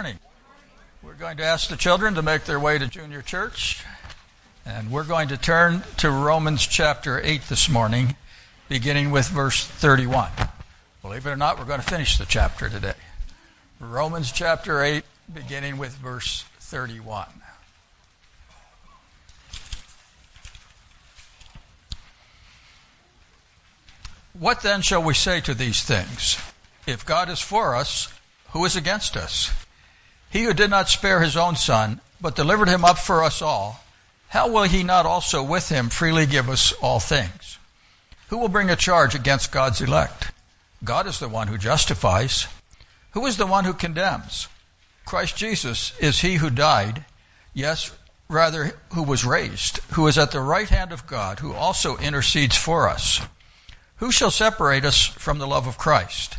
morning. We're going to ask the children to make their way to junior church, and we're going to turn to Romans chapter 8 this morning, beginning with verse 31. Believe it or not, we're going to finish the chapter today. Romans chapter 8, beginning with verse 31. What then shall we say to these things? If God is for us, who is against us? He who did not spare his own son, but delivered him up for us all, how will he not also with him freely give us all things? Who will bring a charge against God's elect? God is the one who justifies. Who is the one who condemns? Christ Jesus is he who died, yes, rather, who was raised, who is at the right hand of God, who also intercedes for us. Who shall separate us from the love of Christ?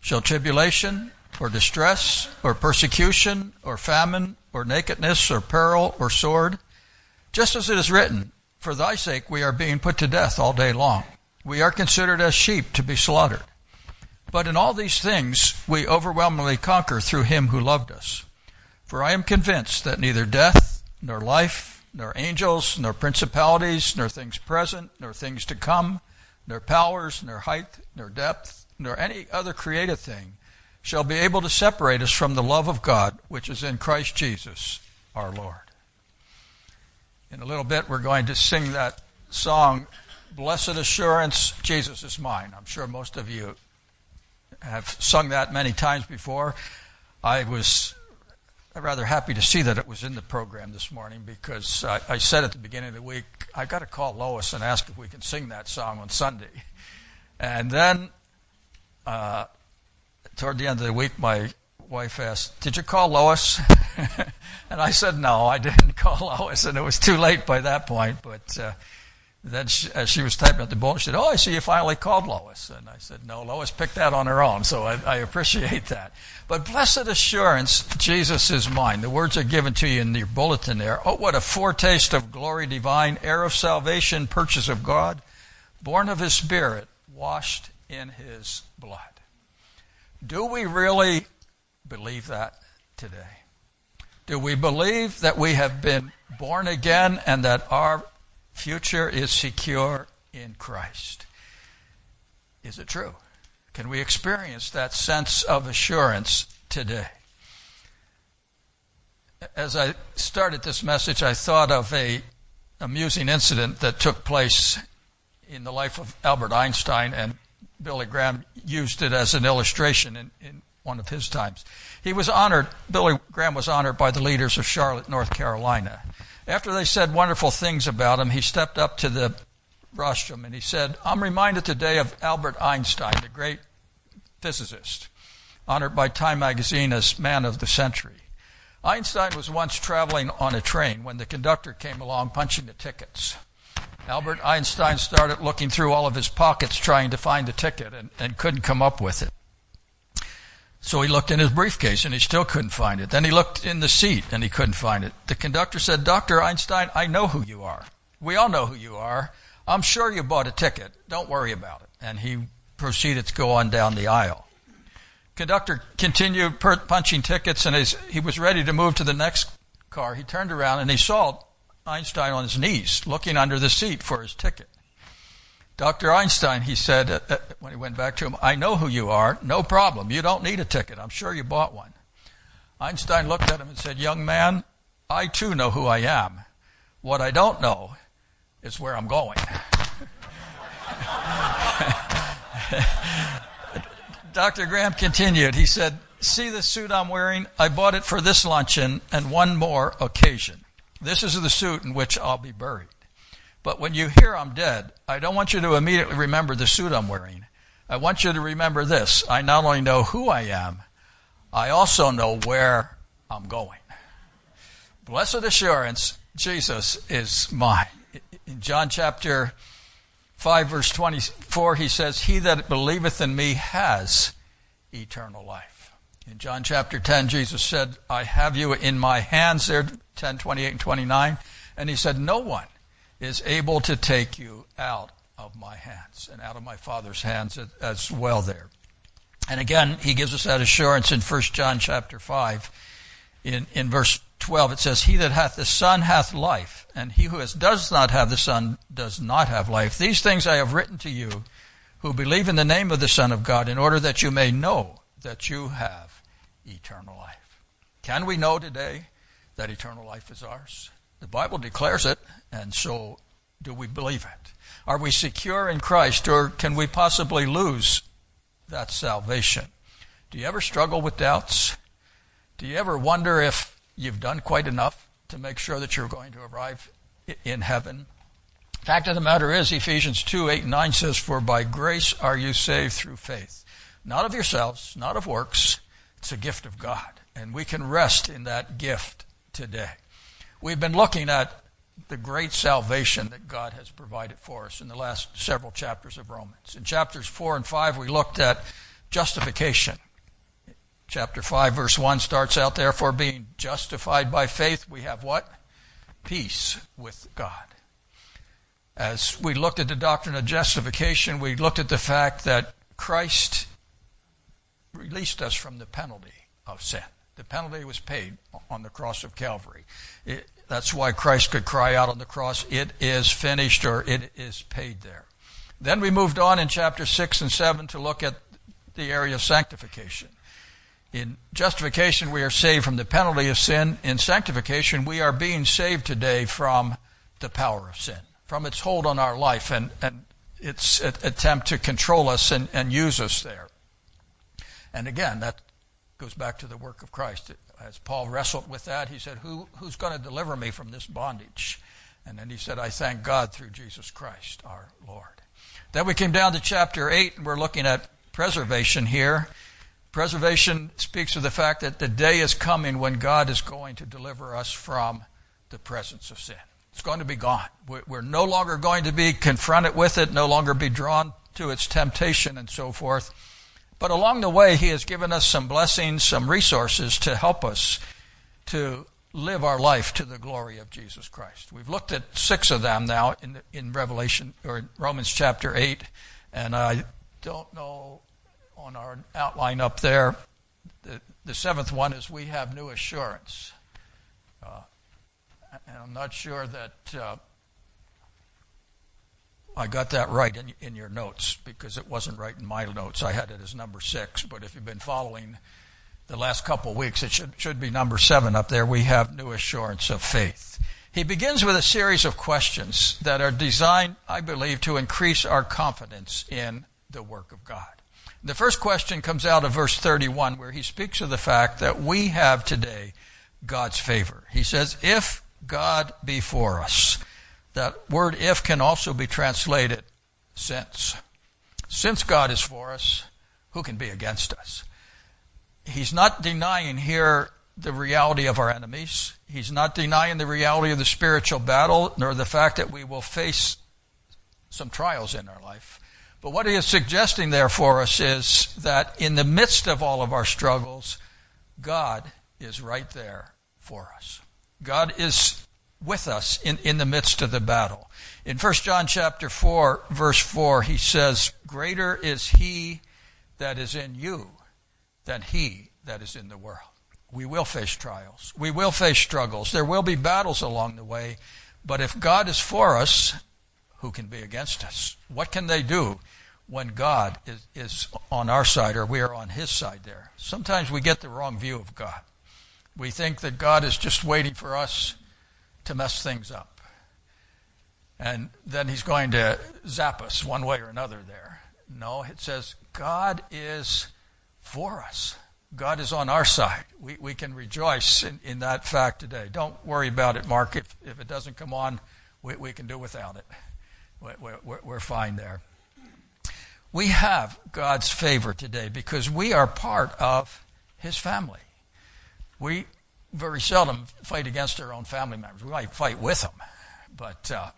Shall tribulation, or distress, or persecution, or famine, or nakedness, or peril, or sword? Just as it is written, For thy sake we are being put to death all day long. We are considered as sheep to be slaughtered. But in all these things we overwhelmingly conquer through him who loved us. For I am convinced that neither death, nor life, nor angels, nor principalities, nor things present, nor things to come, nor powers, nor height, nor depth, nor any other created thing shall be able to separate us from the love of God which is in Christ Jesus our Lord. In a little bit, we're going to sing that song, Blessed Assurance, Jesus is Mine. I'm sure most of you have sung that many times before. I was rather happy to see that it was in the program this morning because I, I said at the beginning of the week, I've got to call Lois and ask if we can sing that song on Sunday. And then uh, toward the end of the week, my wife asked, Did you call Lois? and I said, No, I didn't call Lois. And it was too late by that point. But uh, then, she, as she was typing up the bulletin, she said, Oh, I see you finally called Lois. And I said, No, Lois picked that on her own. So I, I appreciate that. But blessed assurance, Jesus is mine. The words are given to you in your bulletin there. Oh, what a foretaste of glory divine, heir of salvation, purchase of God, born of his Spirit, washed in his blood. Do we really believe that today? Do we believe that we have been born again and that our future is secure in Christ? Is it true? Can we experience that sense of assurance today? As I started this message, I thought of a amusing incident that took place in the life of Albert Einstein and Billy Graham used it as an illustration in, in one of his times. He was honored, Billy Graham was honored by the leaders of Charlotte, North Carolina. After they said wonderful things about him, he stepped up to the rostrum and he said, I'm reminded today of Albert Einstein, the great physicist, honored by Time magazine as man of the century. Einstein was once traveling on a train when the conductor came along punching the tickets. Albert Einstein started looking through all of his pockets trying to find the ticket and, and couldn't come up with it. So he looked in his briefcase and he still couldn't find it. Then he looked in the seat and he couldn't find it. The conductor said, Dr. Einstein, I know who you are. We all know who you are. I'm sure you bought a ticket. Don't worry about it. And he proceeded to go on down the aisle. Conductor continued punching tickets and as he was ready to move to the next car, he turned around and he saw Einstein on his knees, looking under the seat for his ticket. Dr. Einstein, he said uh, uh, when he went back to him, I know who you are. No problem. You don't need a ticket. I'm sure you bought one. Einstein looked at him and said, Young man, I too know who I am. What I don't know is where I'm going. Dr. Graham continued. He said, See the suit I'm wearing? I bought it for this luncheon and one more occasion. This is the suit in which I'll be buried. But when you hear I'm dead, I don't want you to immediately remember the suit I'm wearing. I want you to remember this. I not only know who I am, I also know where I'm going. Blessed assurance, Jesus is mine. In John chapter 5 verse 24, he says, He that believeth in me has eternal life. In John chapter 10, Jesus said, I have you in my hands there 10, 28, and 29. And he said, No one is able to take you out of my hands and out of my Father's hands as well there. And again, he gives us that assurance in 1 John chapter 5. In, in verse 12 it says, He that hath the Son hath life, and he who does not have the Son does not have life. These things I have written to you who believe in the name of the Son of God, in order that you may know that you have eternal life. Can we know today that eternal life is ours? The Bible declares it, and so do we believe it? Are we secure in Christ, or can we possibly lose that salvation? Do you ever struggle with doubts? Do you ever wonder if you've done quite enough to make sure that you're going to arrive in heaven? Fact of the matter is, Ephesians 2 8 and 9 says, For by grace are you saved through faith. Not of yourselves, not of works. It's a gift of God. And we can rest in that gift today. We've been looking at the great salvation that God has provided for us in the last several chapters of Romans. In chapters 4 and 5, we looked at justification. Chapter 5, verse 1 starts out, therefore, being justified by faith, we have what? Peace with God. As we looked at the doctrine of justification, we looked at the fact that Christ released us from the penalty of sin. The penalty was paid on the cross of Calvary. It, that's why Christ could cry out on the cross, It is finished, or it is paid there. Then we moved on in chapter 6 and 7 to look at the area of sanctification. In justification, we are saved from the penalty of sin. In sanctification, we are being saved today from the power of sin, from its hold on our life and, and its attempt to control us and, and use us there. And again, that goes back to the work of Christ as Paul wrestled with that, he said, Who, Who's going to deliver me from this bondage? And then he said, I thank God through Jesus Christ our Lord. Then we came down to chapter 8, and we're looking at preservation here. Preservation speaks of the fact that the day is coming when God is going to deliver us from the presence of sin. It's going to be gone. We're no longer going to be confronted with it, no longer be drawn to its temptation and so forth. But along the way, He has given us some blessings, some resources to help us to live our life to the glory of Jesus Christ. We've looked at six of them now in, in Revelation or Romans chapter 8, and I don't know on our outline up there. The, the seventh one is we have new assurance. Uh, and I'm not sure that uh, I got that right in, in your notes because it wasn't right in my notes. I had it as number six, but if you've been following the last couple of weeks, it should, should be number seven up there. We have new assurance of faith. He begins with a series of questions that are designed, I believe, to increase our confidence in the work of God. The first question comes out of verse 31, where he speaks of the fact that we have today God's favor. He says, If God be for us, that word if can also be translated since. Since God is for us, who can be against us? He's not denying here the reality of our enemies. He's not denying the reality of the spiritual battle, nor the fact that we will face some trials in our life. But what he is suggesting there for us is that in the midst of all of our struggles, God is right there for us. God is with us in, in the midst of the battle. In 1 John chapter 4, verse 4, he says, Greater is he that is in you than he that is in the world. We will face trials. We will face struggles. There will be battles along the way. But if God is for us, who can be against us? What can they do when God is, is on our side or we are on his side there? Sometimes we get the wrong view of God. We think that God is just waiting for us to mess things up. And then he's going to zap us one way or another there. No, it says God is for us. God is on our side. We, we can rejoice in, in that fact today. Don't worry about it, Mark. If, if it doesn't come on, we, we can do without it. We're, we're, we're fine there. We have God's favor today because we are part of His family. We very seldom fight against our own family members. We might fight with them, but uh,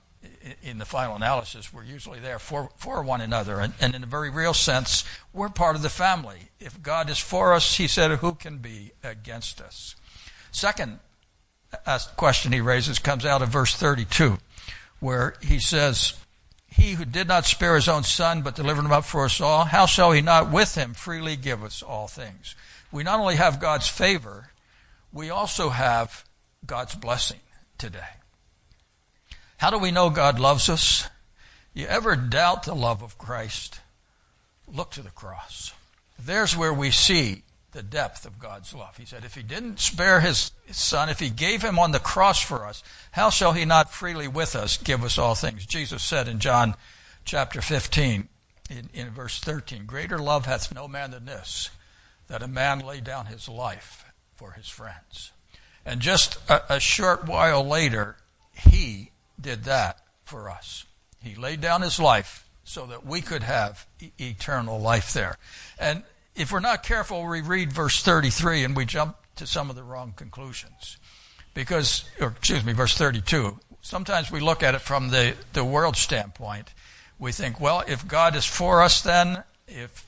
in the final analysis, we're usually there for, for one another. And, and, in a very real sense, we're part of the family. If God is for us, he said, who can be against us? Second question he raises comes out of verse 32, where he says, He who did not spare his own son, but delivered him up for us all, how shall he not with him freely give us all things? We not only have God's favor, we also have God's blessing today. How do we know God loves us? You ever doubt the love of Christ? Look to the cross. There's where we see the depth of God's love. He said, if he didn't spare his son, if he gave him on the cross for us, how shall he not freely with us give us all things? Jesus said in John chapter 15, in, in verse 13, greater love hath no man than this, that a man lay down his life for his friends. And just a, a short while later, he did that for us. He laid down his life so that we could have e- eternal life there. And if we're not careful, we read verse 33 and we jump to some of the wrong conclusions. Because, or excuse me, verse 32. Sometimes we look at it from the, the world standpoint. We think, well, if God is for us, then if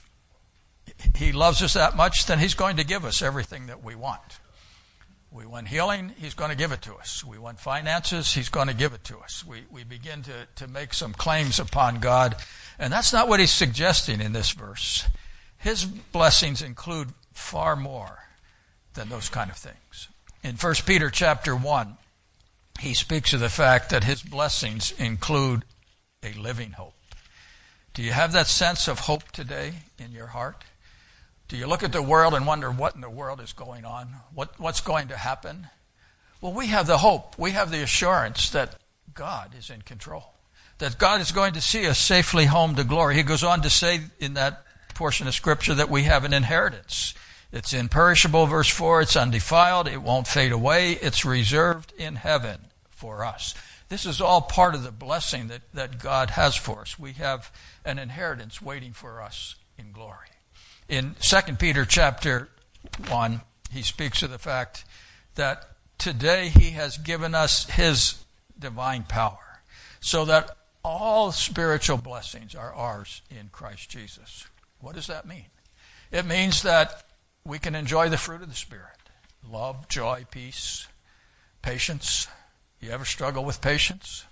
He loves us that much, then He's going to give us everything that we want. We want healing, He's going to give it to us. We want finances, He's going to give it to us. We, we begin to, to make some claims upon God, and that's not what He's suggesting in this verse. His blessings include far more than those kind of things. In 1 Peter chapter 1, he speaks of the fact that his blessings include a living hope. Do you have that sense of hope today in your heart? Do you look at the world and wonder what in the world is going on? What, what's going to happen? Well, we have the hope. We have the assurance that God is in control. That God is going to see us safely home to glory. He goes on to say in that portion of Scripture that we have an inheritance. It's imperishable, verse 4. It's undefiled. It won't fade away. It's reserved in heaven for us. This is all part of the blessing that, that God has for us. We have an inheritance waiting for us in glory. In 2 Peter chapter 1, he speaks of the fact that today he has given us his divine power so that all spiritual blessings are ours in Christ Jesus. What does that mean? It means that we can enjoy the fruit of the Spirit love, joy, peace, patience. You ever struggle with patience?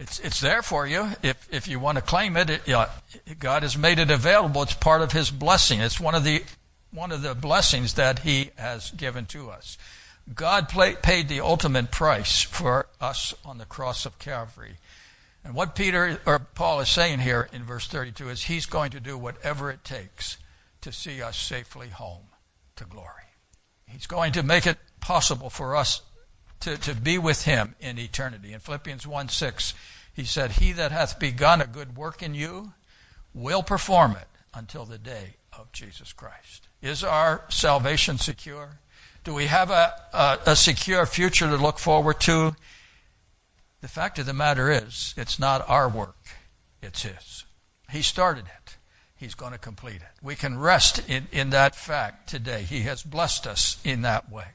It's, it's there for you if, if you want to claim it. it God has made it available. It's part of His blessing. It's one of the, one of the blessings that He has given to us. God play, paid the ultimate price for us on the cross of Calvary. And what Peter or Paul is saying here in verse 32 is he's going to do whatever it takes to see us safely home to glory. He's going to make it possible for us to, to be with him in eternity. In Philippians 1 6, he said, He that hath begun a good work in you will perform it until the day of Jesus Christ. Is our salvation secure? Do we have a, a, a secure future to look forward to? The fact of the matter is, it's not our work, it's His. He started it. He's going to complete it. We can rest in, in that fact today. He has blessed us in that way.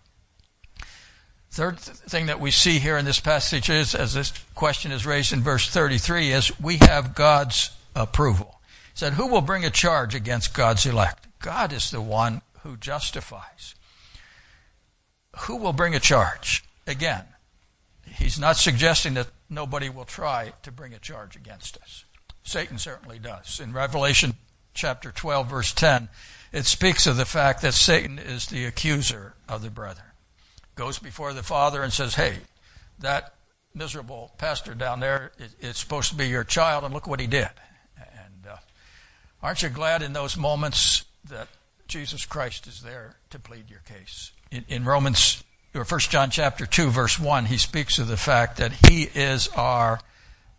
Third thing that we see here in this passage is, as this question is raised in verse 33, is we have God's approval. He said, Who will bring a charge against God's elect? God is the one who justifies. Who will bring a charge? Again, he's not suggesting that nobody will try to bring a charge against us. Satan certainly does. In Revelation chapter 12, verse 10, it speaks of the fact that Satan is the accuser of the brethren. Goes before the Father and says, Hey, that miserable pastor down there is supposed to be your child, and look what he did. And uh, aren't you glad in those moments that Jesus Christ is there to plead your case? In, in Romans or 1 John chapter 2 verse 1, he speaks of the fact that he is our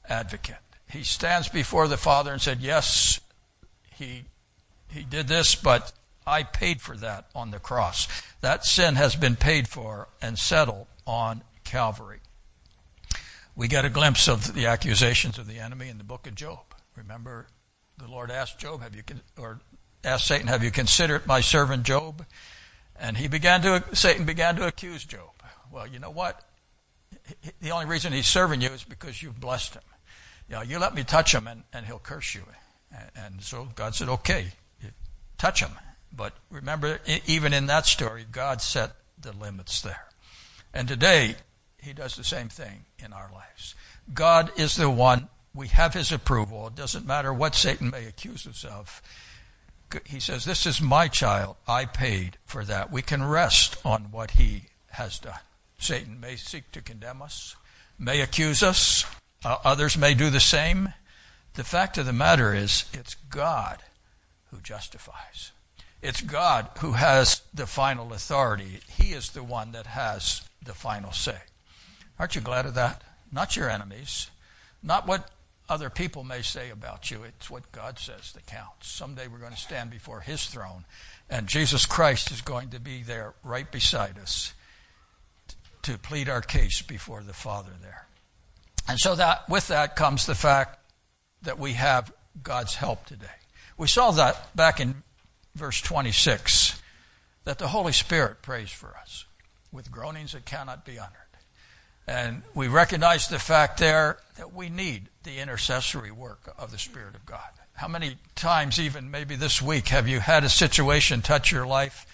advocate. He stands before the Father and said, "Yes, he he did this, but I paid for that on the cross. That sin has been paid for and settled on Calvary." We get a glimpse of the accusations of the enemy in the book of Job. Remember, the Lord asked Job, "Have you or asked Satan, have you considered my servant Job?" And he began to, Satan began to accuse Job. Well, you know what? The only reason he's serving you is because you've blessed him. You know, you let me touch him and, and he'll curse you. And so God said, okay, touch him. But remember, even in that story, God set the limits there. And today, he does the same thing in our lives. God is the one, we have his approval. It doesn't matter what Satan may accuse us of. he says, This is my child. I paid for that. We can rest on what he has done. Satan may seek to condemn us, may accuse us, uh, others may do the same. The fact of the matter is, it's God who justifies. It's God who has the final authority. He is the one that has the final say. Aren't you glad of that? Not your enemies, not what other people may say about you. It's what God says that counts. Someday we're going to stand before His throne, and Jesus Christ is going to be there right beside us to plead our case before the Father there. And so that with that comes the fact that we have God's help today. We saw that back in verse 26 that the Holy Spirit prays for us with groanings that cannot be uttered. And we recognize the fact there that we need the intercessory work of the Spirit of God. How many times, even maybe this week, have you had a situation touch your life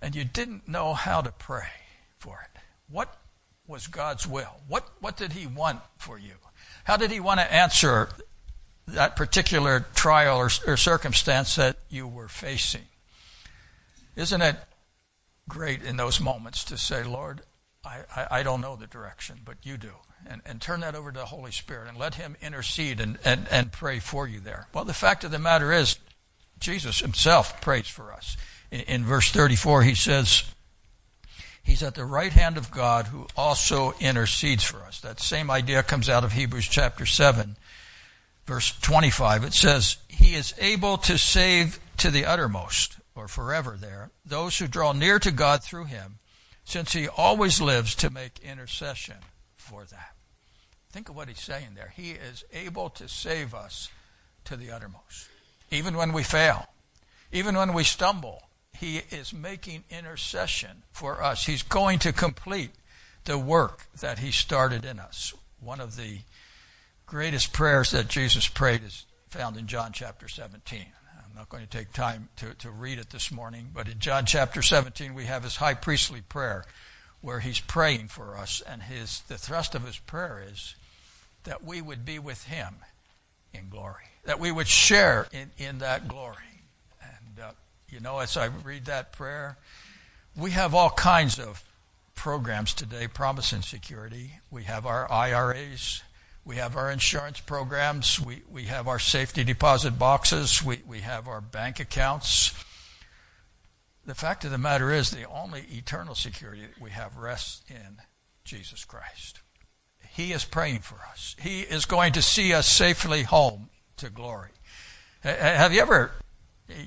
and you didn't know how to pray for it? What was God's will? What, what did He want for you? How did He want to answer that particular trial or, or circumstance that you were facing? Isn't it great in those moments to say, Lord, I, I, I, don't know the direction, but you do. And, and turn that over to the Holy Spirit and let Him intercede and, and, and pray for you there. Well, the fact of the matter is, Jesus Himself prays for us. In, in verse 34, He says, He's at the right hand of God who also intercedes for us. That same idea comes out of Hebrews chapter 7, verse 25. It says, He is able to save to the uttermost, or forever there, those who draw near to God through Him since he always lives to make intercession for them. Think of what he's saying there. He is able to save us to the uttermost. Even when we fail, even when we stumble, he is making intercession for us. He's going to complete the work that he started in us. One of the greatest prayers that Jesus prayed is found in John chapter 17 I'm not going to take time to, to read it this morning, but in John chapter 17, we have his high priestly prayer where he's praying for us, and his, the thrust of his prayer is that we would be with him in glory, that we would share in, in that glory. And, uh, you know, as I read that prayer, we have all kinds of programs today, Promise and Security. We have our IRAs. We have our insurance programs. We, we have our safety deposit boxes. We, we have our bank accounts. The fact of the matter is, the only eternal security that we have rests in Jesus Christ. He is praying for us. He is going to see us safely home to glory. Have you ever,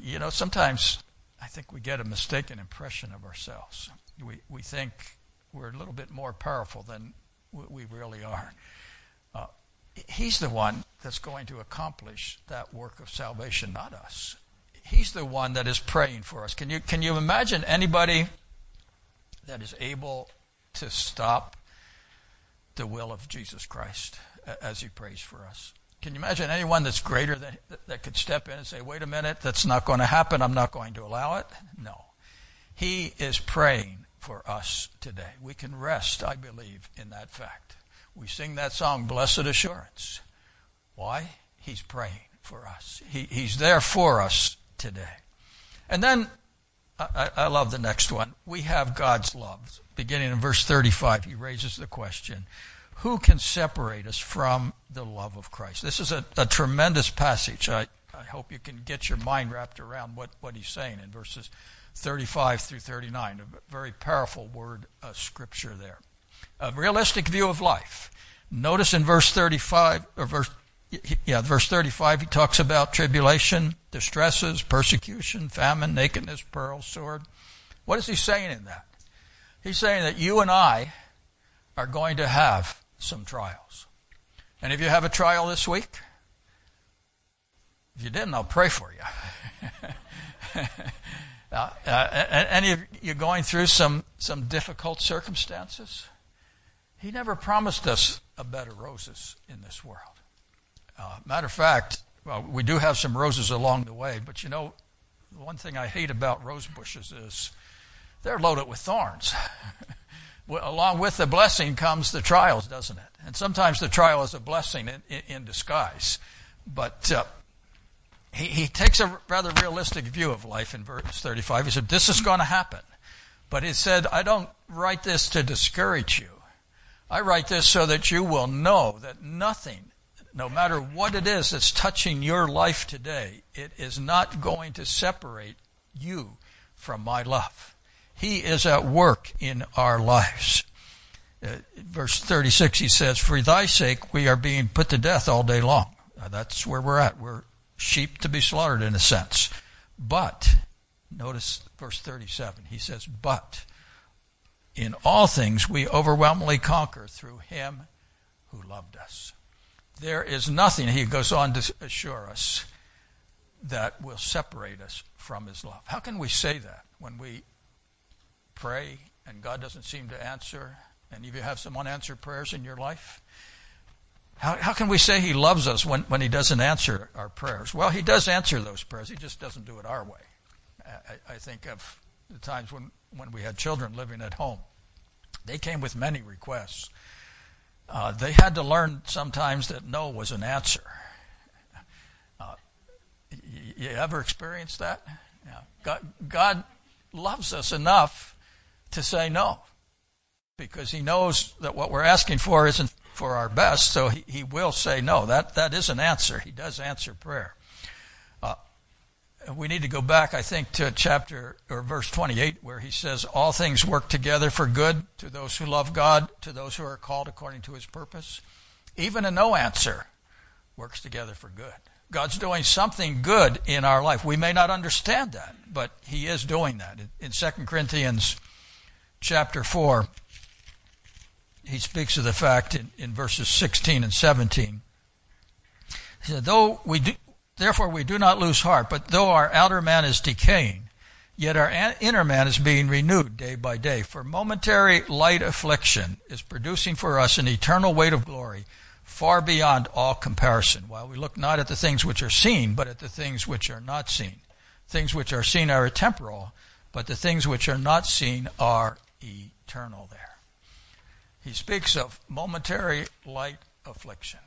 you know, sometimes I think we get a mistaken impression of ourselves. We, we think we're a little bit more powerful than we really are. He's the one that's going to accomplish that work of salvation, not us. He's the one that is praying for us. Can you, can you imagine anybody that is able to stop the will of Jesus Christ as he prays for us? Can you imagine anyone that's greater than, that could step in and say, wait a minute, that's not going to happen. I'm not going to allow it? No. He is praying for us today. We can rest, I believe, in that fact. We sing that song, Blessed Assurance. Why? He's praying for us. He, he's there for us today. And then, I, I love the next one. We have God's love. Beginning in verse 35, he raises the question Who can separate us from the love of Christ? This is a, a tremendous passage. I, I hope you can get your mind wrapped around what, what he's saying in verses 35 through 39. A very powerful word of scripture there a realistic view of life. Notice in verse 35, or verse, yeah, verse 35, he talks about tribulation, distresses, persecution, famine, nakedness, peril, sword. What is he saying in that? He's saying that you and I are going to have some trials. And if you have a trial this week, if you didn't, I'll pray for you. uh, uh, any of you going through some, some difficult circumstances? He never promised us a bed of roses in this world. Uh, matter of fact, well, we do have some roses along the way, but you know, the one thing I hate about rose bushes is they're loaded with thorns. along with the blessing comes the trials, doesn't it? And sometimes the trial is a blessing in, in, in disguise. But uh, he, he takes a rather realistic view of life in verse 35. He said, This is going to happen. But he said, I don't write this to discourage you. I write this so that you will know that nothing, no matter what it is that's touching your life today, it is not going to separate you from my love. He is at work in our lives. Uh, verse 36, he says, For thy sake we are being put to death all day long. Uh, that's where we're at. We're sheep to be slaughtered in a sense. But, notice verse 37, he says, But in all things we overwhelmingly conquer through him who loved us. There is nothing, he goes on to assure us, that will separate us from his love. How can we say that when we pray and God doesn't seem to answer? And if you have some unanswered prayers in your life, how, how can we say he loves us when, when he doesn't answer our prayers? Well, he does answer those prayers. He just doesn't do it our way. I, I think of the times when, when we had children living at home. They came with many requests. Uh, they had to learn sometimes that no was an answer. Uh, you, you ever experienced that? Yeah. God, God loves us enough to say no because he knows that what we're asking for isn't for our best, so he, he will say no. That, that is an answer. He does answer prayer we need to go back, I think, to chapter or verse 28, where he says, All things work together for good to those who love God, to those who are called according to his purpose. Even a no answer works together for good. God's doing something good in our life. We may not understand that, but he is doing that. In 2 Corinthians chapter 4, he speaks of the fact in, in verses 16 and 17. He said, Though we do, Therefore, we do not lose heart, but though our outer man is decaying, yet our inner man is being renewed day by day. For momentary light affliction is producing for us an eternal weight of glory far beyond all comparison, while we look not at the things which are seen, but at the things which are not seen. Things which are seen are temporal, but the things which are not seen are eternal there. He speaks of momentary light affliction.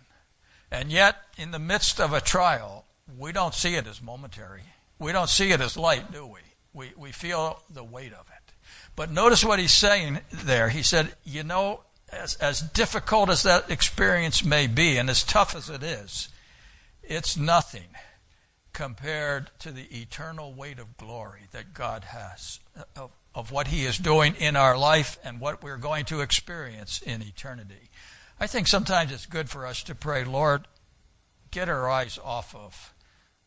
And yet, in the midst of a trial, we don't see it as momentary. We don't see it as light, do we? We, we feel the weight of it. But notice what he's saying there. He said, you know, as, as difficult as that experience may be and as tough as it is, it's nothing compared to the eternal weight of glory that God has, uh, of, of what He is doing in our life and what we're going to experience in eternity. I think sometimes it's good for us to pray, Lord, get our eyes off of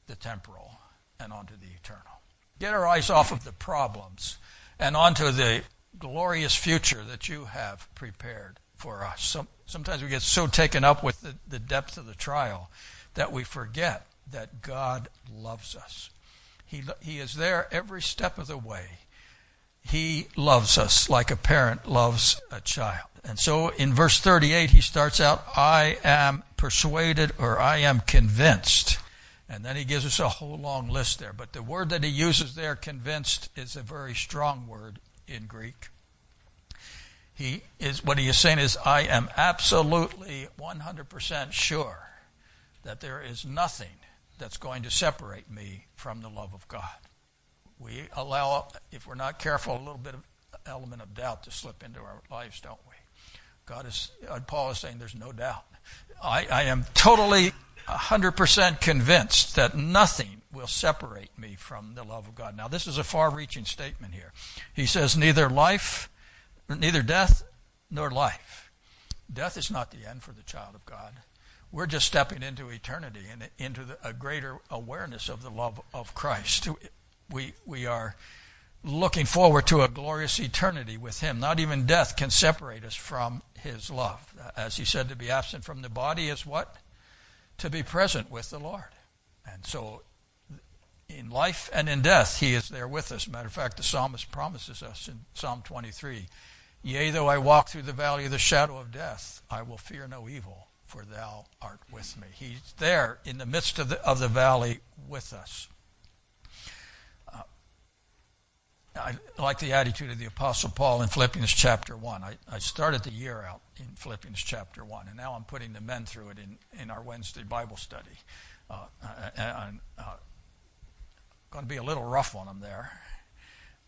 the temporal and onto the eternal. Get our eyes off of the problems and onto the glorious future that you have prepared for us. Some, sometimes we get so taken up with the, the depth of the trial that we forget that God loves us. He, he is there every step of the way. He loves us like a parent loves a child. And so in verse 38, he starts out, I am persuaded or I am convinced and then he gives us a whole long list there. But the word that he uses there, convinced, is a very strong word in Greek. He is what he is saying is, I am absolutely 100% sure that there is nothing that's going to separate me from the love of God. We allow, if we're not careful, a little bit of element of doubt to slip into our lives, don't we? God is, uh, Paul is saying there's no doubt. I, I am totally 100% convinced that nothing will separate me from the love of God. Now, this is a far reaching statement here. He says, neither life, neither death nor life. Death is not the end for the child of God. We're just stepping into eternity and into the, a greater awareness of the love of Christ. We, we are looking forward to a glorious eternity with Him. Not even death can separate us from His love. As He said, to be absent from the body is what? To be present with the Lord. And so, in life and in death, He is there with us. Matter of fact, the psalmist promises us in Psalm 23 Yea, though I walk through the valley of the shadow of death, I will fear no evil, for Thou art with me. He's there in the midst of the, of the valley with us. Uh, I like the attitude of the Apostle Paul in Philippians chapter 1. I, I started the year out in Philippians chapter 1. And now I'm putting the men through it in, in our Wednesday Bible study. Uh, and, uh, going to be a little rough on them there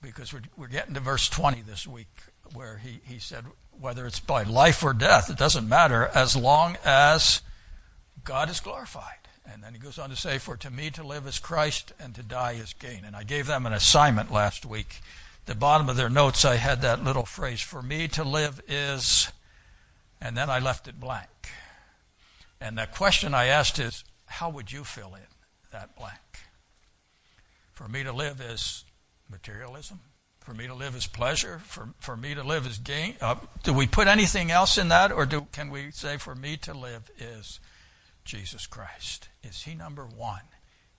because we're, we're getting to verse 20 this week where he, he said, whether it's by life or death, it doesn't matter as long as God is glorified. And then he goes on to say, For to me to live is Christ and to die is gain. And I gave them an assignment last week. The bottom of their notes, I had that little phrase, For me to live is, and then I left it blank. And the question I asked is, How would you fill in that blank? For me to live is materialism. For me to live is pleasure. For, for me to live is gain. Uh, do we put anything else in that, or do, can we say, For me to live is Jesus Christ? Is He number one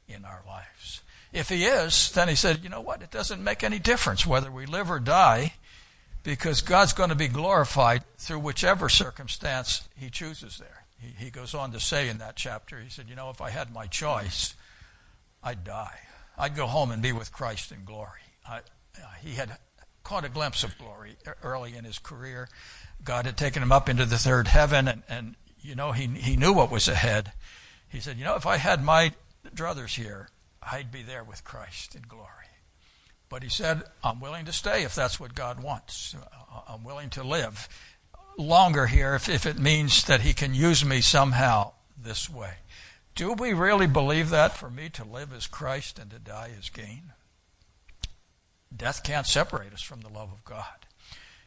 in our lives? If He is, then He said, you know what? It doesn't make any difference whether we live or die because God's going to be glorified through whichever circumstance He chooses there. He, he goes on to say in that chapter, He said, you know, if I had my choice, I'd die. I'd go home and be with Christ in glory. I, uh, he had caught a glimpse of glory early in his career. God had taken him up into the third heaven, and, and you know, he, he knew what was ahead. He said, You know, if I had my druthers here, I'd be there with Christ in glory. But he said, I'm willing to stay if that's what God wants. I'm willing to live longer here if, if it means that he can use me somehow this way. Do we really believe that for me to live is Christ and to die is gain? Death can't separate us from the love of God.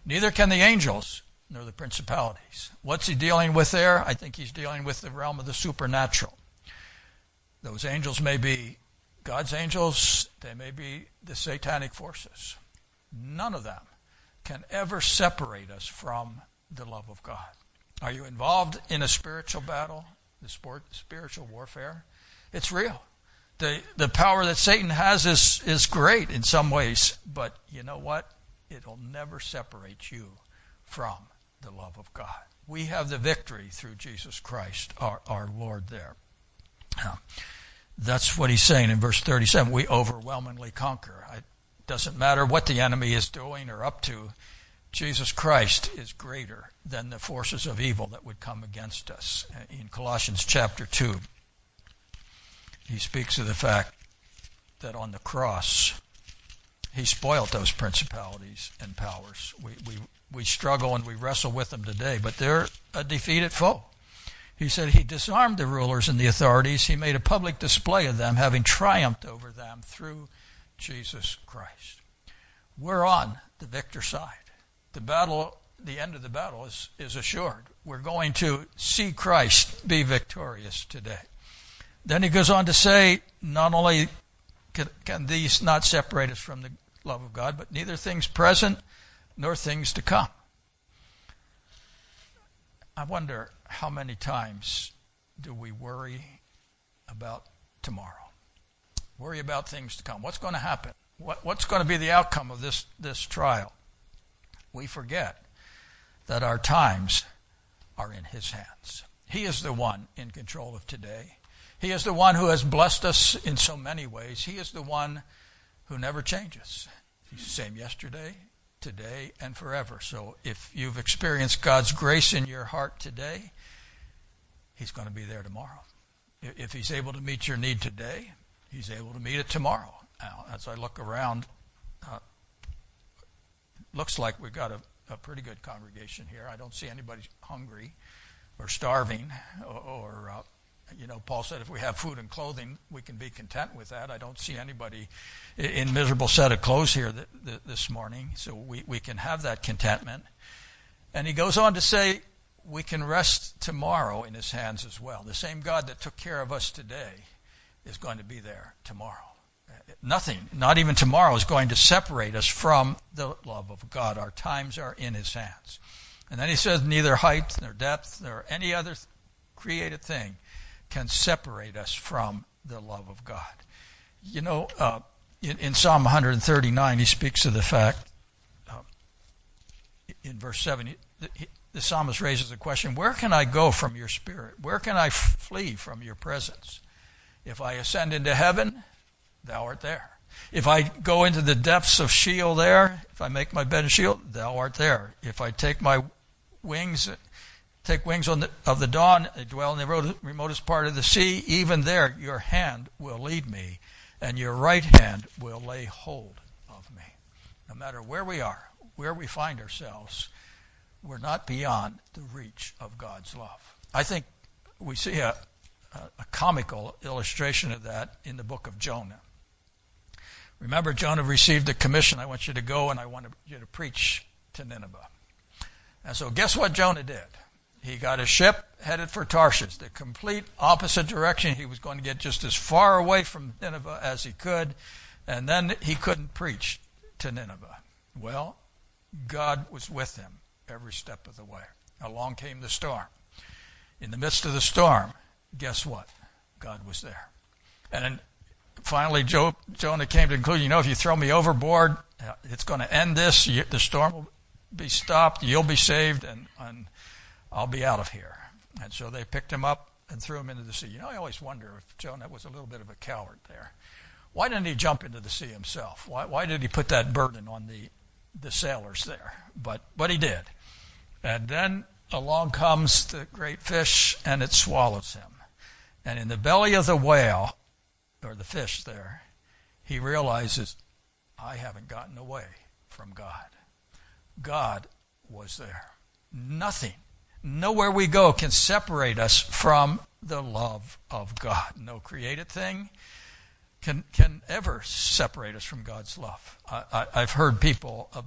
Neither can the angels nor the principalities. What's he dealing with there? I think he's dealing with the realm of the supernatural. Those angels may be God's angels, they may be the satanic forces. None of them can ever separate us from the love of God. Are you involved in a spiritual battle, the sport, spiritual warfare? It's real. The, the power that Satan has is, is great in some ways, but you know what? It'll never separate you from the love of God. We have the victory through Jesus Christ, our, our Lord, there. Now, that's what he's saying in verse 37. We overwhelmingly conquer. It doesn't matter what the enemy is doing or up to, Jesus Christ is greater than the forces of evil that would come against us. In Colossians chapter 2, he speaks of the fact that on the cross, he spoiled those principalities and powers. We, we we struggle and we wrestle with them today, but they're a defeated foe. He said he disarmed the rulers and the authorities. He made a public display of them, having triumphed over them through Jesus Christ. We're on the victor side. The battle, the end of the battle is, is assured. We're going to see Christ be victorious today. Then he goes on to say, not only can, can these not separate us from the love of God, but neither things present nor things to come. I wonder how many times do we worry about tomorrow? Worry about things to come. What's going to happen? What, what's going to be the outcome of this, this trial? We forget that our times are in His hands. He is the one in control of today. He is the one who has blessed us in so many ways. He is the one who never changes. He's the same yesterday, today and forever. So if you've experienced God's grace in your heart today, He's going to be there tomorrow. If He's able to meet your need today, He's able to meet it tomorrow. Now, as I look around, uh, looks like we've got a, a, pretty good congregation here. I don't see anybody hungry or starving or, or uh, you know, Paul said if we have food and clothing, we can be content with that. I don't see anybody in miserable set of clothes here this morning, so we, we can have that contentment. And he goes on to say, we can rest tomorrow in his hands as well. The same God that took care of us today is going to be there tomorrow. Nothing, not even tomorrow, is going to separate us from the love of God. Our times are in his hands. And then he says, neither height nor depth nor any other created thing can separate us from the love of God. You know, uh, in, in, Psalm 139, he speaks of the fact, uh, in verse 7, he, he, the psalmist raises the question Where can I go from your spirit? Where can I flee from your presence? If I ascend into heaven, thou art there. If I go into the depths of Sheol there, if I make my bed in Sheol, thou art there. If I take my wings take wings the, of the dawn, dwell in the remotest part of the sea. Even there, your hand will lead me, and your right hand will lay hold of me. No matter where we are, where we find ourselves, we're not beyond the reach of God's love. I think we see a, a, a comical illustration of that in the book of Jonah. Remember, Jonah received a commission. I want you to go and I want you to preach to Nineveh. And so, guess what Jonah did? He got a ship headed for Tarshish, the complete opposite direction. He was going to get just as far away from Nineveh as he could, and then he couldn't preach to Nineveh. Well, God was with him every step of the way. Along came the storm. In the midst of the storm, guess what? God was there. And finally, Job, Jonah came to the conclusion you know, if you throw me overboard, uh, it's going to end this. The storm will be stopped. You'll be saved. And, and I'll be out of here. And so they picked him up and threw him into the sea. You know, I always wonder if Jonah was a little bit of a coward there. Why didn't he jump into the sea himself? Why, why did he put that burden on the, the sailors there? But, but he did. And then along comes the great fish and it swallows him. And in the belly of the whale, or the fish there, he realizes, I haven't gotten away from God. God was there. Nothing Nowhere we go can separate us from the love of God. No created thing can, can ever separate us from God's love. I, have heard people, uh,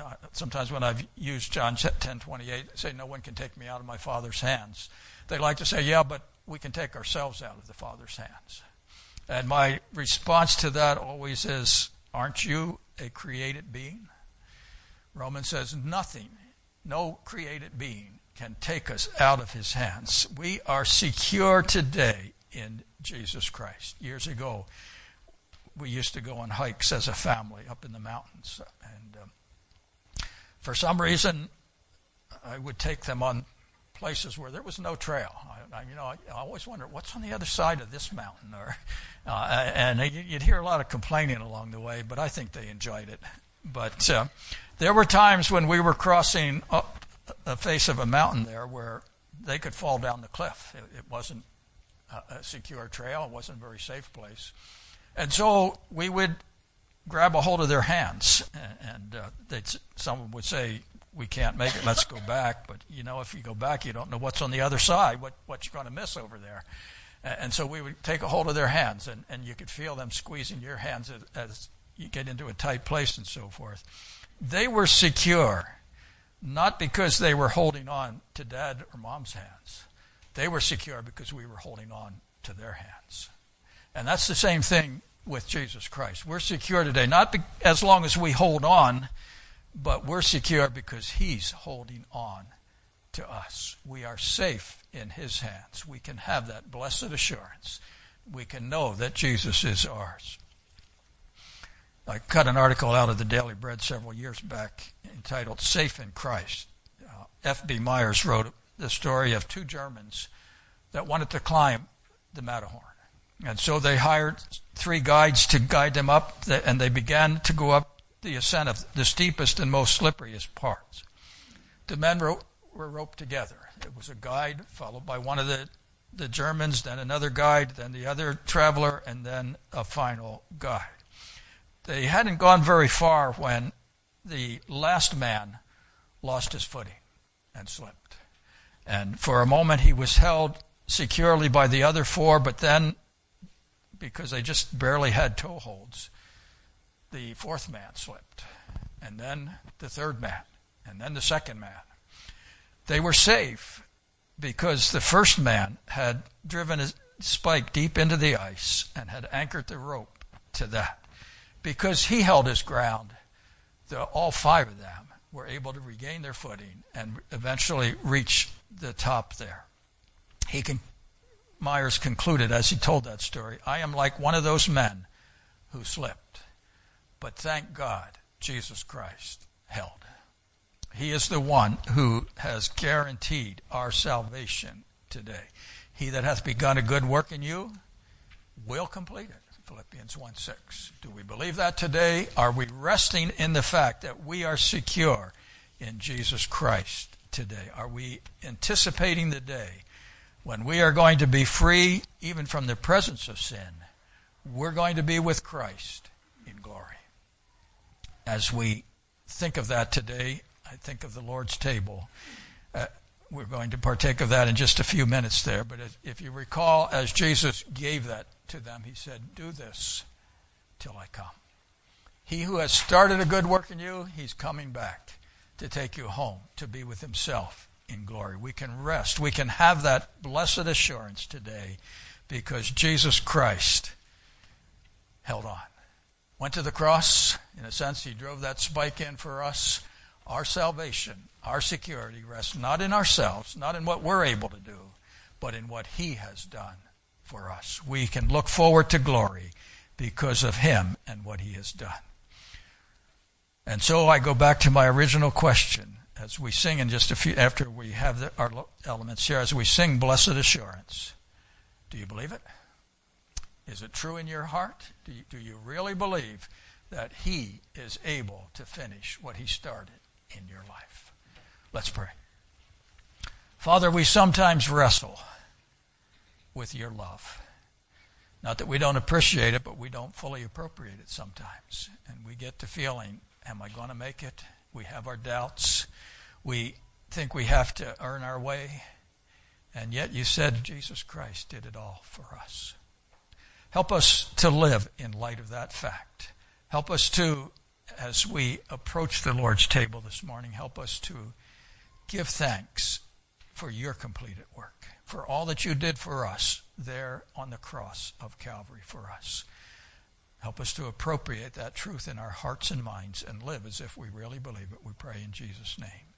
uh, sometimes when I've used John ten twenty eight say, No one can take me out of my Father's hands. They like to say, Yeah, but we can take ourselves out of the Father's hands. And my response to that always is, Aren't you a created being? Romans says, Nothing no created being can take us out of his hands. We are secure today in Jesus Christ. Years ago, we used to go on hikes as a family up in the mountains. And um, for some reason, I would take them on places where there was no trail. I, I you know, I, I, always wonder what's on the other side of this mountain, or uh, and you'd hear a lot of complaining along the way, but I think they enjoyed it. But uh, there were times when we were crossing up the face of a mountain there where they could fall down the cliff. It, it wasn't a, a secure trail, it wasn't a very safe place. And so we would grab a hold of their hands, and, uh, someone would say, "We can't make it. Let's go back." But you know, if you go back, you don't know what's on the other side, what what you're going to miss over there. And so we would take a hold of their hands, and, and you could feel them squeezing your hands as, as you get into a tight place and so forth. They were secure, not because they were holding on to dad or mom's hands. They were secure because we were holding on to their hands. And that's the same thing with Jesus Christ. We're secure today, not be- as long as we hold on, but we're secure because He's holding on to us. We are safe in His hands. We can have that blessed assurance. We can know that Jesus is ours. I cut an article out of the Daily Bread several years back entitled Safe in Christ. Uh, F.B. Myers wrote the story of two Germans that wanted to climb the Matterhorn. And so they hired three guides to guide them up, and they began to go up the ascent of the steepest and most slipperiest parts. The men were, were roped together. It was a guide followed by one of the, the Germans, then another guide, then the other traveler, and then a final guide. They hadn't gone very far when the last man lost his footing and slipped. And for a moment he was held securely by the other four, but then, because they just barely had toe holds, the fourth man slipped. And then the third man. And then the second man. They were safe because the first man had driven his spike deep into the ice and had anchored the rope to that because he held his ground, the, all five of them were able to regain their footing and eventually reach the top there. He can, Myers concluded as he told that story, I am like one of those men who slipped. But thank God, Jesus Christ held. He is the one who has guaranteed our salvation today. He that hath begun a good work in you will complete it. Philippians 1 6. Do we believe that today? Are we resting in the fact that we are secure in Jesus Christ today? Are we anticipating the day when we are going to be free even from the presence of sin, we're going to be with Christ in glory. As we think of that today, I think of the Lord's table. Uh, we're going to partake of that in just a few minutes there. But if, you recall, as Jesus gave that to them, he said, Do this till I come. He who has started a good work in you, he's coming back to take you home to be with himself in glory. We can rest. We can have that blessed assurance today because Jesus Christ held on. Went to the cross. In a sense, he drove that spike in for us. Our salvation, our security rests not in ourselves, not in what we're able to do, but in what he has done for us. We can look forward to glory because of him and what he has done. And so I go back to my original question as we sing in just a few, after we have the, our elements here, as we sing Blessed Assurance. Do you believe it? Is it true in your heart? Do you, do you really believe that He is able to finish what He started in your life? Let's pray. Father, we sometimes wrestle with your love. Not that we don't appreciate it, but we don't fully appropriate it sometimes. And we get to feeling Am I going to make it? We have our doubts. We think we have to earn our way. And yet you said Jesus Christ did it all for us. Help us to live in light of that fact. Help us to, as we approach the Lord's table this morning, help us to give thanks for your completed work, for all that you did for us there on the cross of Calvary for us. Help us to appropriate that truth in our hearts and minds and live as if we really believe it. We pray in Jesus' name.